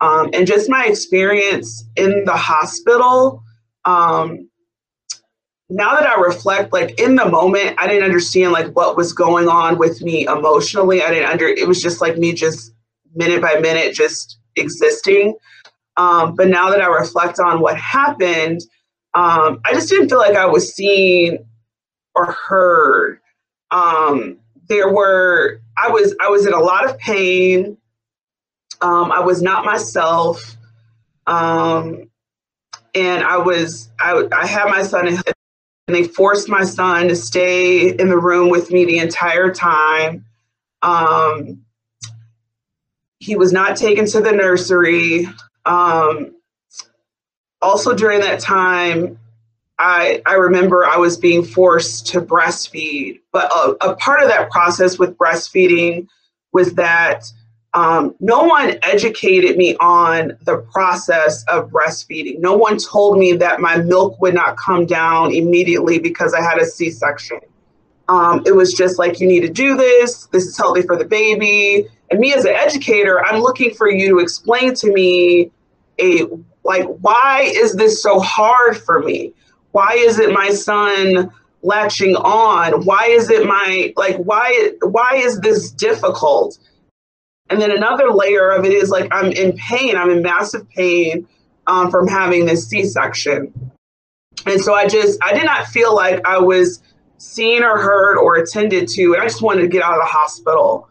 Um, and just my experience in the hospital, um, now that I reflect, like in the moment, I didn't understand like what was going on with me emotionally. I didn't under, it was just like me just minute by minute, just existing. Um, but now that I reflect on what happened, um, I just didn't feel like I was seen or heard. Um, there were I was I was in a lot of pain. Um, I was not myself, um, and I was I, I had my son and they forced my son to stay in the room with me the entire time. Um, he was not taken to the nursery. Um, also during that time, I, I remember I was being forced to breastfeed, but a, a part of that process with breastfeeding was that um, no one educated me on the process of breastfeeding. No one told me that my milk would not come down immediately because I had a C section. Um, it was just like, you need to do this, this is healthy for the baby. And me as an educator, I'm looking for you to explain to me a like, why is this so hard for me? why is it my son latching on why is it my like why why is this difficult and then another layer of it is like i'm in pain i'm in massive pain um, from having this c-section. And so i just i did not feel like i was seen or heard or attended to and i just wanted to get out of the hospital